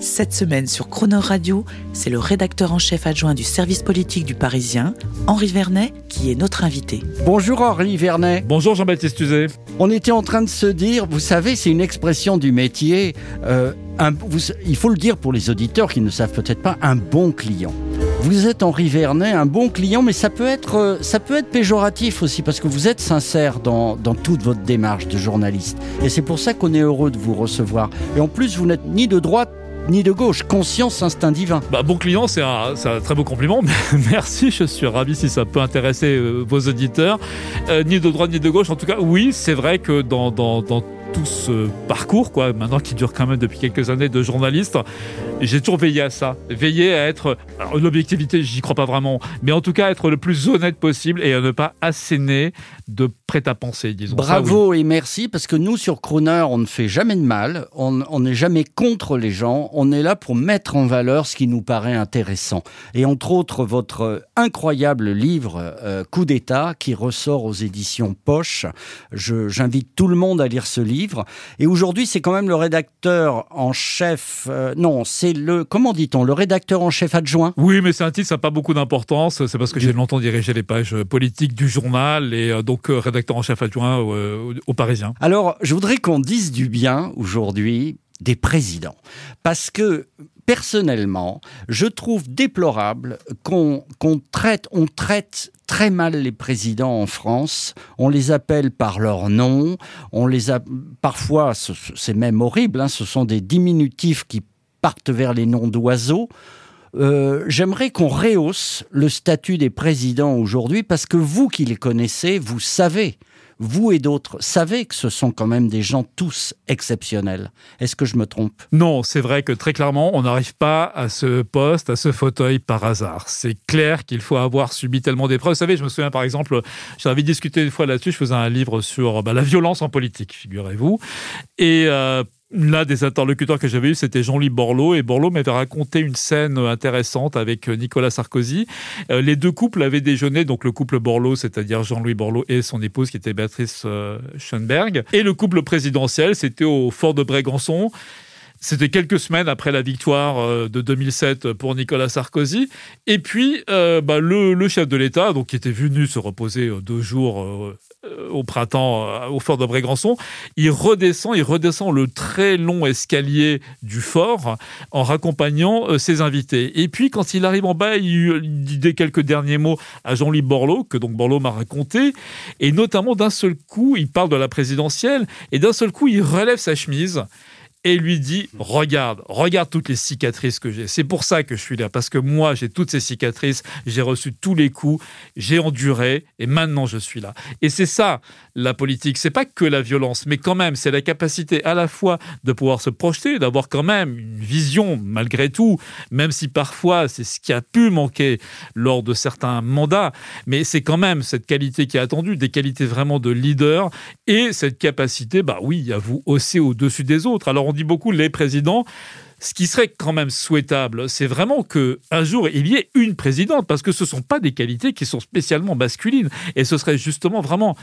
Cette semaine sur Croner Radio, c'est le rédacteur en chef adjoint du service politique du Parisien, Henri Vernet, qui est notre invité. Bonjour Henri Vernet. Bonjour Jean-Baptiste Tuzet. On était en train de se dire, vous savez, c'est une expression du métier. euh, un- vous- il faut le dire pour les auditeurs qui ne savent peut-être pas, un bon client. Vous êtes Henri Vernet, un bon client, mais ça peut être, euh, ça peut être péjoratif aussi parce que vous êtes sincère dans, dans toute votre démarche de journaliste. Et c'est pour ça qu'on est heureux de vous recevoir. Et en plus, vous n'êtes ni de droite ni de gauche. Conscience, instinct divin. Bah, bon client, c'est un, très beau compliment. Merci, je suis ravi si ça peut intéresser euh, vos auditeurs. Euh, ni de droite ni de gauche, en tout cas, oui, c'est vrai que dans, tout ce parcours, quoi, maintenant qui dure quand même depuis quelques années de journaliste, j'ai toujours veillé à ça. Veillé à être. L'objectivité, j'y crois pas vraiment, mais en tout cas, être le plus honnête possible et à ne pas asséner de prêt-à-penser, disons. Ça, oui. Bravo et merci parce que nous sur Crooner on ne fait jamais de mal, on n'est jamais contre les gens, on est là pour mettre en valeur ce qui nous paraît intéressant. Et entre autres votre incroyable livre euh, Coup d'État qui ressort aux éditions Poche. Je- J'invite tout le monde à lire ce livre. Et aujourd'hui c'est quand même le rédacteur en chef, euh, non c'est le, comment dit-on, le rédacteur en chef adjoint? Oui, mais c'est un titre, ça n'a pas beaucoup d'importance. C'est parce que j'ai longtemps dirigé les pages politiques du journal et euh, donc euh, rédacteur en chef adjoint euh, au, Parisien. Alors, je voudrais qu'on dise du bien aujourd'hui des présidents. Parce que, personnellement, je trouve déplorable qu'on traite, on traite très mal les présidents en France. On les appelle par leur nom. On les a, parfois, ce- c'est même horrible, hein, ce sont des diminutifs qui partent vers les noms d'oiseaux. Euh, J'aimerais qu'on rehausse le statut des présidents aujourd'hui parce que vous qui les connaissez, vous savez, vous et d'autres savez que ce sont quand même des gens tous exceptionnels. Est-ce que je me trompe? Non, c'est vrai que très clairement, on n'arrive pas à ce poste, à ce fauteuil par hasard. C'est clair qu'il faut avoir subi tellement d'épreuves. Vous savez, je me souviens par exemple, j'avais discuté une fois là-dessus, je faisais un livre sur bah, la violence en politique, figurez-vous. Et euh, L'un des interlocuteurs que j'avais eu, c'était Jean-Louis Borloo. Et Borloo m'avait raconté une scène intéressante avec Nicolas Sarkozy. Euh, les deux couples avaient déjeuné, donc le couple Borloo, c'est-à-dire Jean-Louis Borloo et son épouse, qui était Béatrice euh, Schoenberg. Et le couple présidentiel, c'était au fort de Brégançon. C'était quelques semaines après la victoire euh, de 2007 pour Nicolas Sarkozy. Et puis, euh, bah, le, le chef de l'État, donc qui était venu se reposer euh, deux jours euh, euh, au printemps euh, au fort de Brégançon, il redescend, il redescend le très long escalier du fort en raccompagnant euh, ses invités. Et puis, quand il arrive en bas, il, dit quelques derniers mots à Jean-Louis Borloo, que donc Borloo m'a raconté. Et notamment, d'un seul coup, il parle de la présidentielle, et d'un seul coup, il relève sa chemise et lui dit Regarde, regarde toutes les cicatrices que j'ai. C'est pour ça que je suis là, parce que moi, j'ai toutes ces cicatrices, j'ai reçu tous les coups, j'ai enduré, et maintenant je suis là. Et c'est ça, la politique. C'est pas que la violence, mais quand même, c'est la capacité à la fois de pouvoir se projeter, d'avoir quand même une vision, malgré tout, même si parfois c'est ce qui a pu manquer lors de certains mandats, mais c'est quand même cette qualité qui est attendue, des qualités vraiment de leader, et cette capacité, bah oui, à vous hausser au-dessus des autres. Alors on dit beaucoup les présidents. Ce qui serait quand même souhaitable, c'est vraiment que un jour il y ait une présidente, parce que ce ne sont pas des qualités qui sont spécialement masculines, et ce serait justement vraiment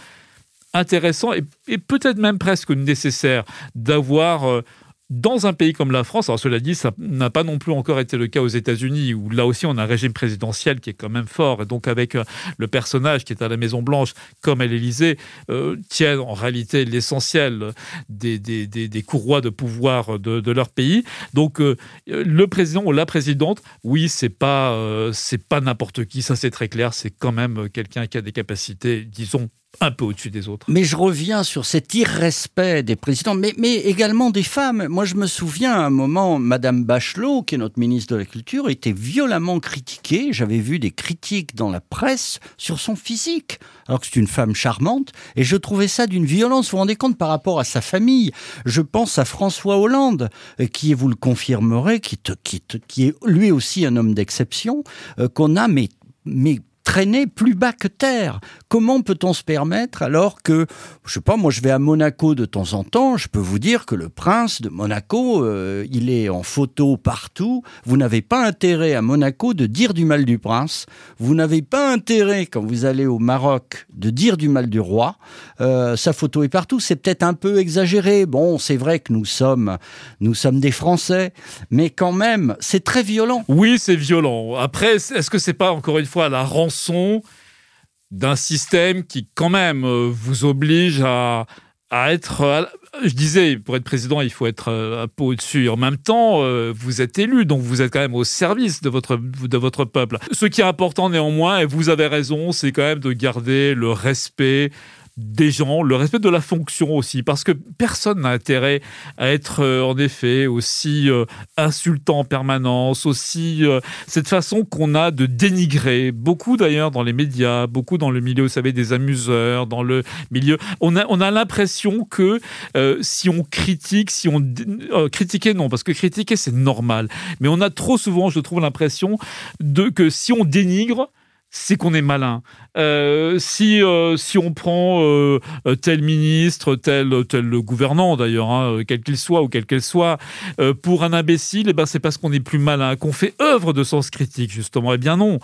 intéressant et, peut-être même presque nécessaire d'avoir euh, dans un pays comme la France, alors cela dit, ça n'a pas non plus encore été le cas aux États-Unis, où là aussi on a un régime présidentiel qui est quand même fort, et donc avec euh, le personnage qui est à la Maison Blanche, comme à l'Élysée, euh, tiennent en réalité l'essentiel des, des, des, courroies de pouvoir de, de leur pays. Donc euh, le président ou la présidente, oui, c'est pas euh, c'est pas n'importe qui, ça c'est très clair, c'est quand même quelqu'un qui a des capacités, disons un peu au-dessus des autres. Mais je reviens sur cet irrespect des présidents, mais, également des femmes. Moi, je me souviens à un moment, Madame Bachelot, qui est notre ministre de la Culture, était violemment critiquée. J'avais vu des critiques dans la presse sur son physique, alors que c'est une femme charmante, et je trouvais ça d'une violence. Vous vous rendez compte par rapport à sa famille Je pense à François Hollande, qui, vous le confirmerez, qui est lui aussi un homme d'exception, euh, qu'on a, mais, mais traîner plus bas que terre. Comment peut-on se permettre alors que, je sais pas, moi je vais à Monaco de temps en temps, je peux vous dire que le prince de Monaco, euh, il est en photo partout. Vous n'avez pas intérêt à Monaco de dire du mal du prince. Vous n'avez pas intérêt, quand vous allez au Maroc, de dire du mal du roi. Euh, sa photo est partout. C'est peut-être un peu exagéré. Bon, c'est vrai que nous sommes, nous sommes des Français, mais quand même, c'est très violent. Oui, c'est violent. Après, est-ce que c'est pas encore une fois la rançon d'un système qui, quand même, euh, vous oblige à, être. je disais, pour être président, il faut être euh, un peu au-dessus. En même temps, euh, vous êtes élu, donc vous êtes quand même au service de votre, de votre peuple. Ce qui est important néanmoins, et vous avez raison, c'est quand même de garder le respect des gens, le respect de la fonction aussi, parce que personne n'a intérêt à être euh, en effet aussi euh, insultant en permanence, aussi euh, cette façon qu'on a de dénigrer, beaucoup d'ailleurs dans les médias, beaucoup dans le milieu, vous savez, des amuseurs, dans le milieu, on a, on a l'impression que si on critique, si on... critiquer non, parce que critiquer c'est normal, mais on a trop souvent, je trouve, l'impression de que si on dénigre, c'est qu'on est malin. Euh, si euh, si on prend euh, tel ministre, tel tel gouvernant d'ailleurs, hein, quel qu'il soit ou quel qu'elle soit, pour un imbécile, eh ben c'est parce qu'on est plus malin, qu'on fait œuvre de sens critique justement. Eh bien non,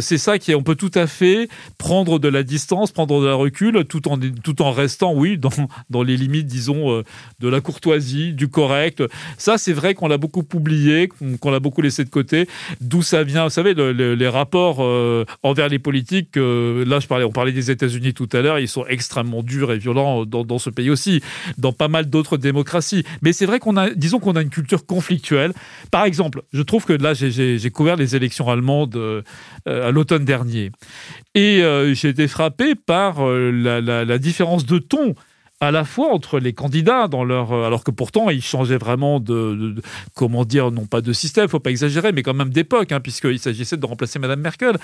c'est ça qui est. On peut tout à fait prendre de la distance, prendre de la recul, tout en tout en restant, oui, dans dans les limites, disons, de la courtoisie, du correct. Ça, c'est vrai qu'on l'a beaucoup oublié, qu'on l'a beaucoup laissé de côté. D'où ça vient Vous savez, les rapports envers les politiques là, je parlais, on parlait des États-Unis tout à l'heure, ils sont extrêmement durs et violents dans, ce pays aussi, dans pas mal d'autres démocraties. Mais c'est vrai qu'on a, disons qu'on a une culture conflictuelle. Par exemple, je trouve que là, j'ai couvert les élections allemandes euh, à l'automne dernier. Et euh, j'ai été frappé par euh, la, différence de ton à la fois entre les candidats dans leur euh, alors que pourtant ils changeaient vraiment de, comment dire non pas de système faut pas exagérer mais quand même d'époque hein, puisqu'il s'agissait de remplacer Madame Merkel.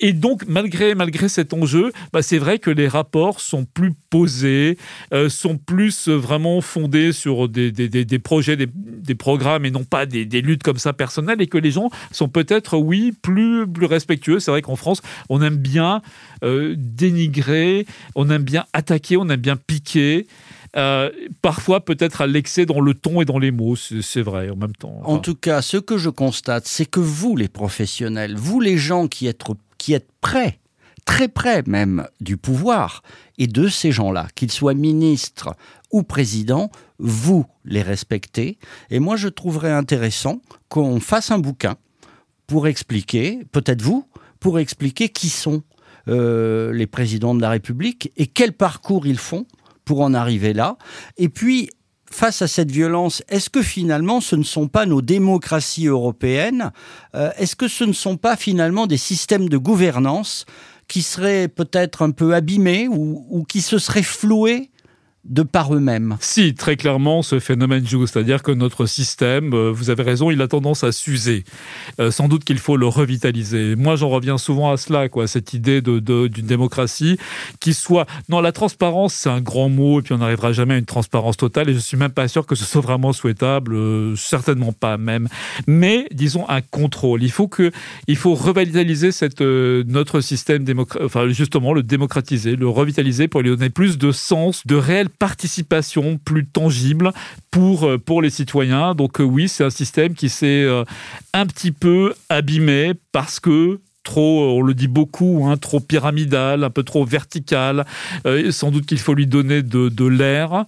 Et donc malgré malgré cet enjeu bah, c'est vrai que les rapports sont plus posés euh, sont plus vraiment fondés sur des, des, des, projets des, programmes et non pas des, luttes comme ça personnelles et que les gens sont peut-être oui plus plus respectueux. C'est vrai qu'en France on aime bien euh, dénigrer on aime bien attaquer on aime bien piquer euh, parfois peut-être à l'excès dans le ton et dans les mots, c'est vrai en même temps. En tout cas, ce que je constate, c'est que vous, les professionnels, vous, les gens qui êtes, qui êtes prêts, très près même du pouvoir, et de ces gens-là, qu'ils soient ministres ou présidents, vous les respectez. Et moi, je trouverais intéressant qu'on fasse un bouquin pour expliquer, peut-être vous, pour expliquer qui sont euh, les présidents de la République et quel parcours ils font pour en arriver là. Et puis, face à cette violence, est-ce que finalement ce ne sont pas nos démocraties européennes euh, Est-ce que ce ne sont pas finalement des systèmes de gouvernance qui seraient peut-être un peu abîmés ou, ou qui se seraient floués de par eux-mêmes. Si, très clairement, ce phénomène joue. C'est-à-dire que notre système, euh, vous avez raison, il a tendance à s'user. Euh, sans doute qu'il faut le revitaliser. Moi, j'en reviens souvent à cela, quoi, cette idée d'une démocratie qui soit... Non, la transparence, c'est un grand mot, et puis on n'arrivera jamais à une transparence totale, et je suis même pas sûr que ce soit vraiment souhaitable, euh, certainement pas même. Mais, disons, un contrôle. Il faut que, il faut revitaliser notre système démocratique, enfin, justement, le démocratiser, le revitaliser pour lui donner plus de sens, de réel participation plus tangible pour, euh, pour les citoyens. Donc euh, oui, c'est un système qui s'est euh, un petit peu abîmé parce que trop, on le dit beaucoup, hein, trop pyramidal, un peu trop vertical. sans doute qu'il faut lui donner de, de l'air.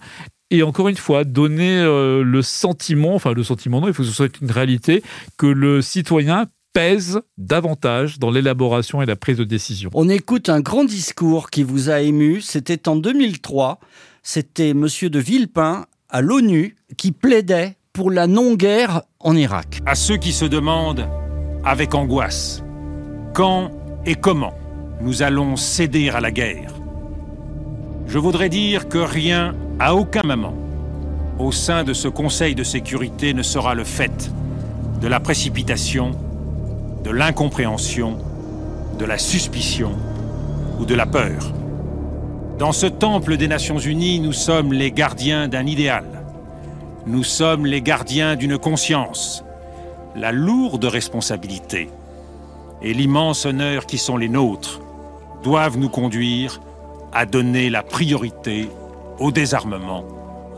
Et encore une fois, donner le sentiment, enfin le sentiment non, il faut que ce soit une réalité, que le citoyen pèse davantage dans l'élaboration et la prise de décision. On écoute un grand discours qui vous a ému, c'était en 2003 c'était Monsieur de Villepin à l'ONU qui plaidait pour la non-guerre en Irak. À ceux qui se demandent avec angoisse quand et comment nous allons céder à la guerre, je voudrais dire que rien, à aucun moment, au sein de ce Conseil de sécurité ne sera le fait de la précipitation, de l'incompréhension, de la suspicion ou de la peur. Dans ce temple des Nations Unies, nous sommes les gardiens d'un idéal. Nous sommes les gardiens d'une conscience. La lourde responsabilité et l'immense honneur qui sont les nôtres doivent nous conduire à donner la priorité au désarmement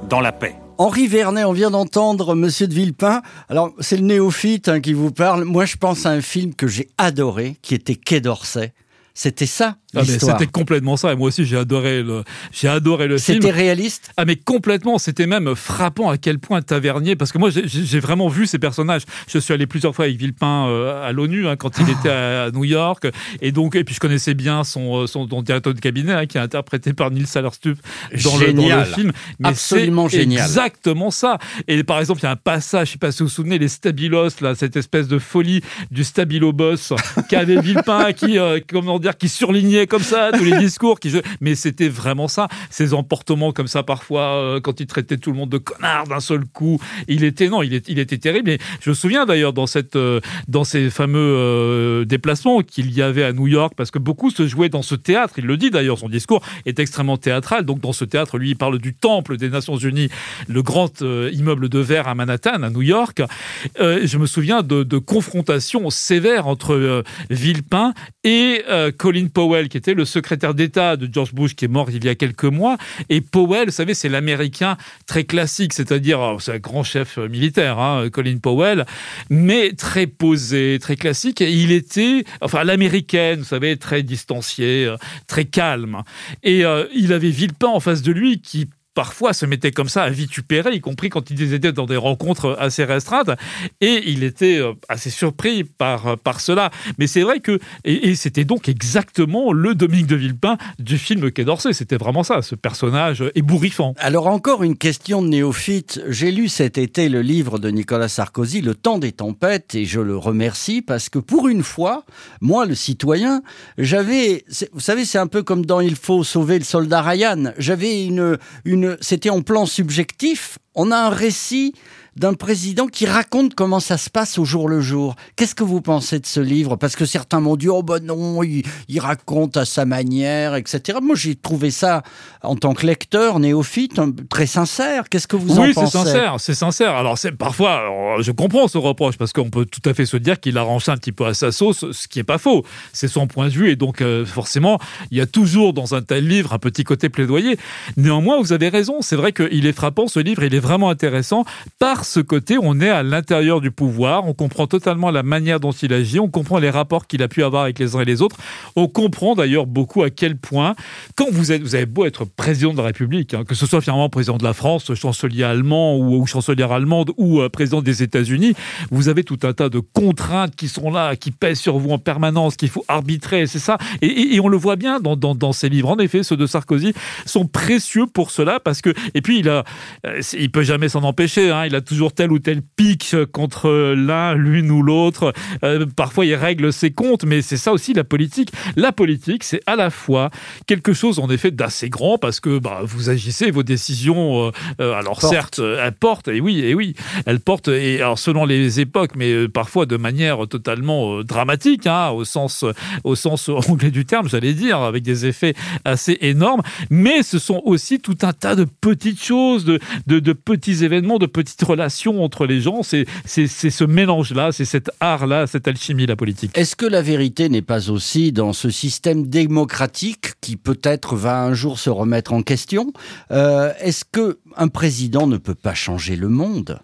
dans la paix. Henri Vernet, on vient d'entendre Monsieur de Villepin. Alors, c'est le néophyte hein, qui vous parle. Moi, je pense à un film que j'ai adoré, qui était Quai d'Orsay. C'était ça ah, c'était complètement ça. Et moi aussi, j'ai adoré le, j'ai adoré le film. C'était réaliste? Ah mais complètement. C'était même frappant à quel point Tavernier, parce que moi, j'ai vraiment vu ces personnages. Je suis allé plusieurs fois avec Villepin euh, à l'ONU hein, quand il ah. était à, New York, et donc et puis je connaissais bien son euh, son, directeur de cabinet hein, qui est interprété par Nils Salerstup dans, le, dans le film. Mais Absolument génial. Exactement ça. Et par exemple, il y a un passage, je sais pas si vous vous souvenez, les Stabilos, là, cette espèce de folie du Stabilo boss qu'avait Villepin, qui euh, comment dire, qui surlignait comme ça, tous les discours qui mais c'était vraiment ça, ces emportements comme ça parfois euh, quand il traitait tout le monde de connard d'un seul coup, il était non, il, il était terrible. Et je me souviens d'ailleurs dans euh, dans ces fameux euh, déplacements qu'il y avait à New York, parce que beaucoup se jouaient dans ce théâtre. Il le dit d'ailleurs, son discours est extrêmement théâtral. Donc dans ce théâtre, lui, il parle du temple des Nations Unies, le grand immeuble de verre à Manhattan, à New York. je me souviens de confrontations sévères entre Villepin et Colin Powell qui était le secrétaire d'État de George Bush, qui est mort il y a quelques mois. Et Powell, vous savez, c'est l'Américain très classique, c'est-à-dire, oh, c'est un grand chef militaire, hein, Colin Powell, mais très posé, très classique. Et il était, enfin, l'américaine, vous savez, très distancié, euh, très calme. Et euh, il avait Villepin en face de lui qui parfois se mettait comme ça à vitupérer, y compris quand ils étaient dans des rencontres assez restreintes. Et il était euh, assez surpris par, euh, par cela. Mais c'est vrai que, et, c'était donc exactement le Dominique de Villepin du film Quai d'Orsay. C'était vraiment ça, ce personnage ébouriffant. Alors encore une question de néophyte. J'ai lu cet été le livre de Nicolas Sarkozy, Le temps des tempêtes, et je le remercie parce que pour une fois, moi, le citoyen, j'avais, vous savez, c'est un peu comme dans Il faut sauver le soldat Ryan. J'avais une, une c'était en plan subjectif. On a un récit d'un président qui raconte comment ça se passe au jour le jour. Qu'est-ce que vous pensez de ce livre? Parce que certains m'ont dit oh ben non, il, raconte à sa manière, etc. Moi j'ai trouvé ça en tant que lecteur néophyte très sincère. Qu'est-ce que vous en pensez Oui, c'est sincère, c'est sincère. Alors c'est parfois, je comprends ce reproche parce qu'on peut tout à fait se dire qu'il arrange un petit peu à sa sauce, ce qui est pas faux. C'est son point de vue et donc euh, forcément il y a toujours dans un tel livre un petit côté plaidoyer. Néanmoins, vous avez raison. C'est vrai qu'il est frappant ce livre. Il est vraiment intéressant par ce côté, on est à l'intérieur du pouvoir, on comprend totalement la manière dont il agit, on comprend les rapports qu'il a pu avoir avec les uns et les autres. On comprend d'ailleurs beaucoup à quel point, quand vous vous avez beau être président de la République, hein, que ce soit finalement président de la France, chancelier allemand ou, chancelière allemande ou euh, président des États-Unis, vous avez tout un tas de contraintes qui sont là, qui pèsent sur vous en permanence, qu'il faut arbitrer, c'est ça. Et, on le voit bien dans, dans, ces livres. En effet, ceux de Sarkozy sont précieux pour cela parce que, et puis il euh, peut jamais s'en empêcher. Hein, il a toujours tel ou tel pic contre l'un, l'une ou l'autre. Euh, parfois, il règle ses comptes, mais c'est ça aussi la politique. La politique, c'est à la fois quelque chose, en effet, d'assez grand, parce que bah, vous agissez, vos décisions, euh, euh, alors certes, elles portent, et oui, et oui, elles portent, et alors selon les époques, mais parfois de manière totalement dramatique, hein, au sens, au sens anglais du terme, j'allais dire, avec des effets assez énormes. Mais ce sont aussi tout un tas de petites choses, de, de, de petits événements, de petites relations entre les gens, c'est ce mélange-là, c'est cet art-là, cette alchimie, la politique. Est-ce que la vérité n'est pas aussi dans ce système démocratique qui peut-être va un jour se remettre en question? Euh, Est-ce que un président ne peut pas changer le monde?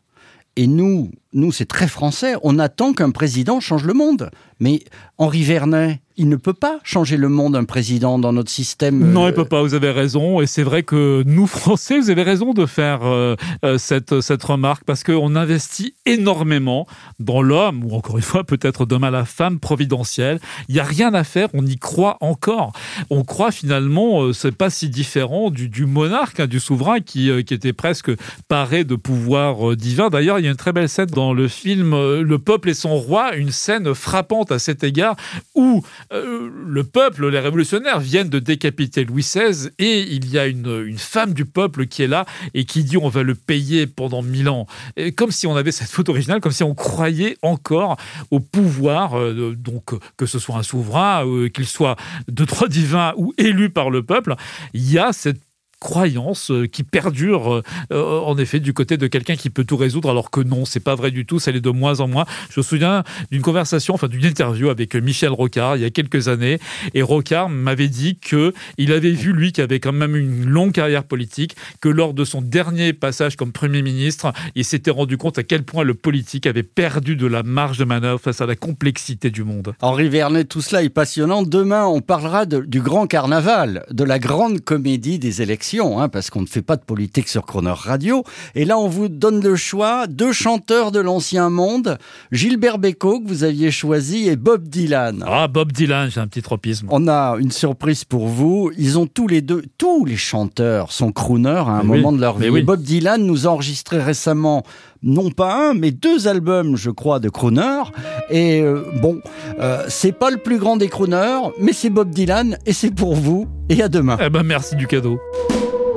Et nous, nous c'est très français, on attend qu'un président change le monde. Mais Henri Vernet, il ne peut pas changer le monde, un président, dans notre système. Non, il peut pas, vous avez raison. Et c'est vrai que nous, Français, vous avez raison de faire euh, euh, cette, cette remarque, parce qu'on investit énormément dans l'homme, ou encore une fois, peut-être demain la femme providentielle. Il n'y a rien à faire, on y croit encore. On croit finalement, euh, c'est pas si différent du, du monarque, hein, du souverain, qui, qui était presque paré de pouvoir divin. D'ailleurs, il y a une très belle scène dans le film Le peuple et son roi, une scène frappante à cet égard, où euh, le peuple, les révolutionnaires viennent de décapiter Louis XVI et il y a une, femme du peuple qui est là et qui dit on va le payer pendant mille ans. Comme si on avait cette photo originale, comme si on croyait encore au pouvoir, euh, donc que ce soit un souverain, euh, qu'il soit de droit divin ou élu par le peuple, il y a cette croyance euh, qui perdure euh, euh, en effet du côté de quelqu'un qui peut tout résoudre alors que non c'est pas vrai du tout ça l'est de moins en moins. Je me souviens d'une conversation enfin d'une interview avec Michel Rocard il y a quelques années et Rocard m'avait dit que il avait vu lui qui avait quand même une longue carrière politique que lors de son dernier passage comme premier ministre il s'était rendu compte à quel point le politique avait perdu de la marge de manœuvre face à la complexité du monde. Henri Vernet tout cela est passionnant. Demain on parlera du grand carnaval de la grande comédie des élections Hein, parce qu'on ne fait pas de politique sur Croner Radio. Et là, on vous donne le choix. Deux chanteurs de l'ancien monde, Gilbert Bécaud, que vous aviez choisi, et Bob Dylan. Ah, Bob Dylan, j'ai un petit tropisme. On a une surprise pour vous. Ils ont tous les deux, tous les chanteurs sont crooners à un moment de leur vie. Bob Dylan nous a enregistré récemment non pas un, mais deux albums, je crois, de crooner. Et euh, bon, euh, c'est pas le plus grand des crooners, mais c'est Bob Dylan, et c'est pour vous. Et à demain. Eh ben, merci du cadeau.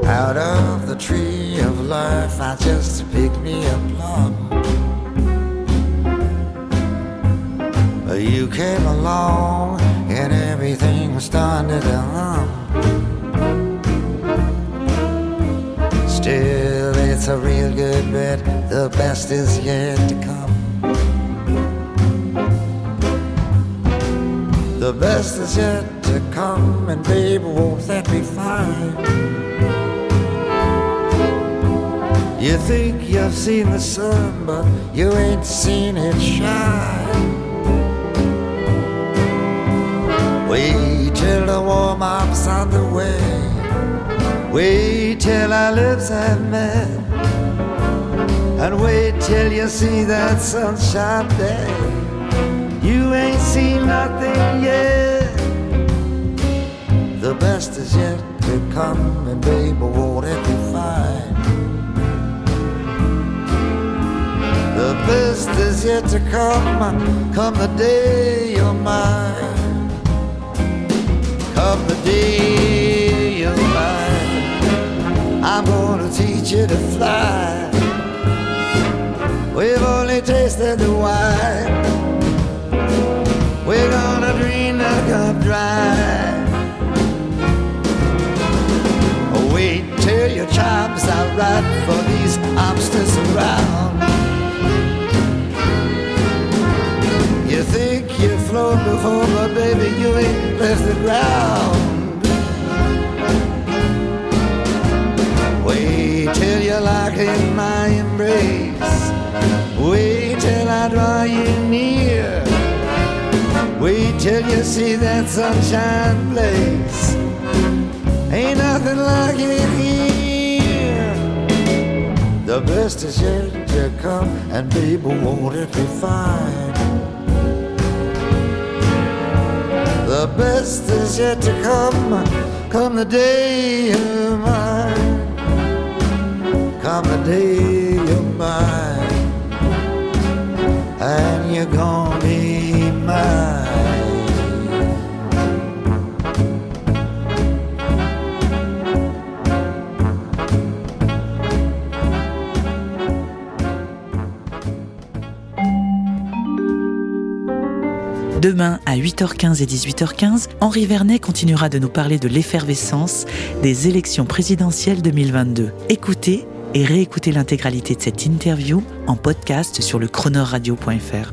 Out of the tree of life, I just pick me a plum. You came along and everything was starting to hum. The best is yet to come. The best is yet to come, and baby, won't that be fine? You think you've seen the sun, but you ain't seen it shine. Wait till the warm up's on the way. Wait till our lips have met. And wait till you see that sunshine day. You ain't seen nothing yet. The best is yet to come, and baby, won't it be fine? The best is yet to come, come the day you're mine. Come the day you're mine. I'm gonna teach you to fly. Only the wine. We're gonna dream the cup dry. Wait till your chops are right for these obstacles around. You think you flown before, but baby, you ain't left the ground. Wait till you're locked in my embrace. I draw you near. Wait till you see that sunshine place. Ain't nothing like it here. The best is yet to come, and baby, won't it be fine? The best is yet to come, come the day you're mine. Come the day you're mine, Demain à 8h15 et 18h15, Henri Vernet continuera de nous parler de l'effervescence des élections présidentielles 2022. Écoutez et réécoutez l'intégralité de cette interview en podcast sur le chronoradio.fr.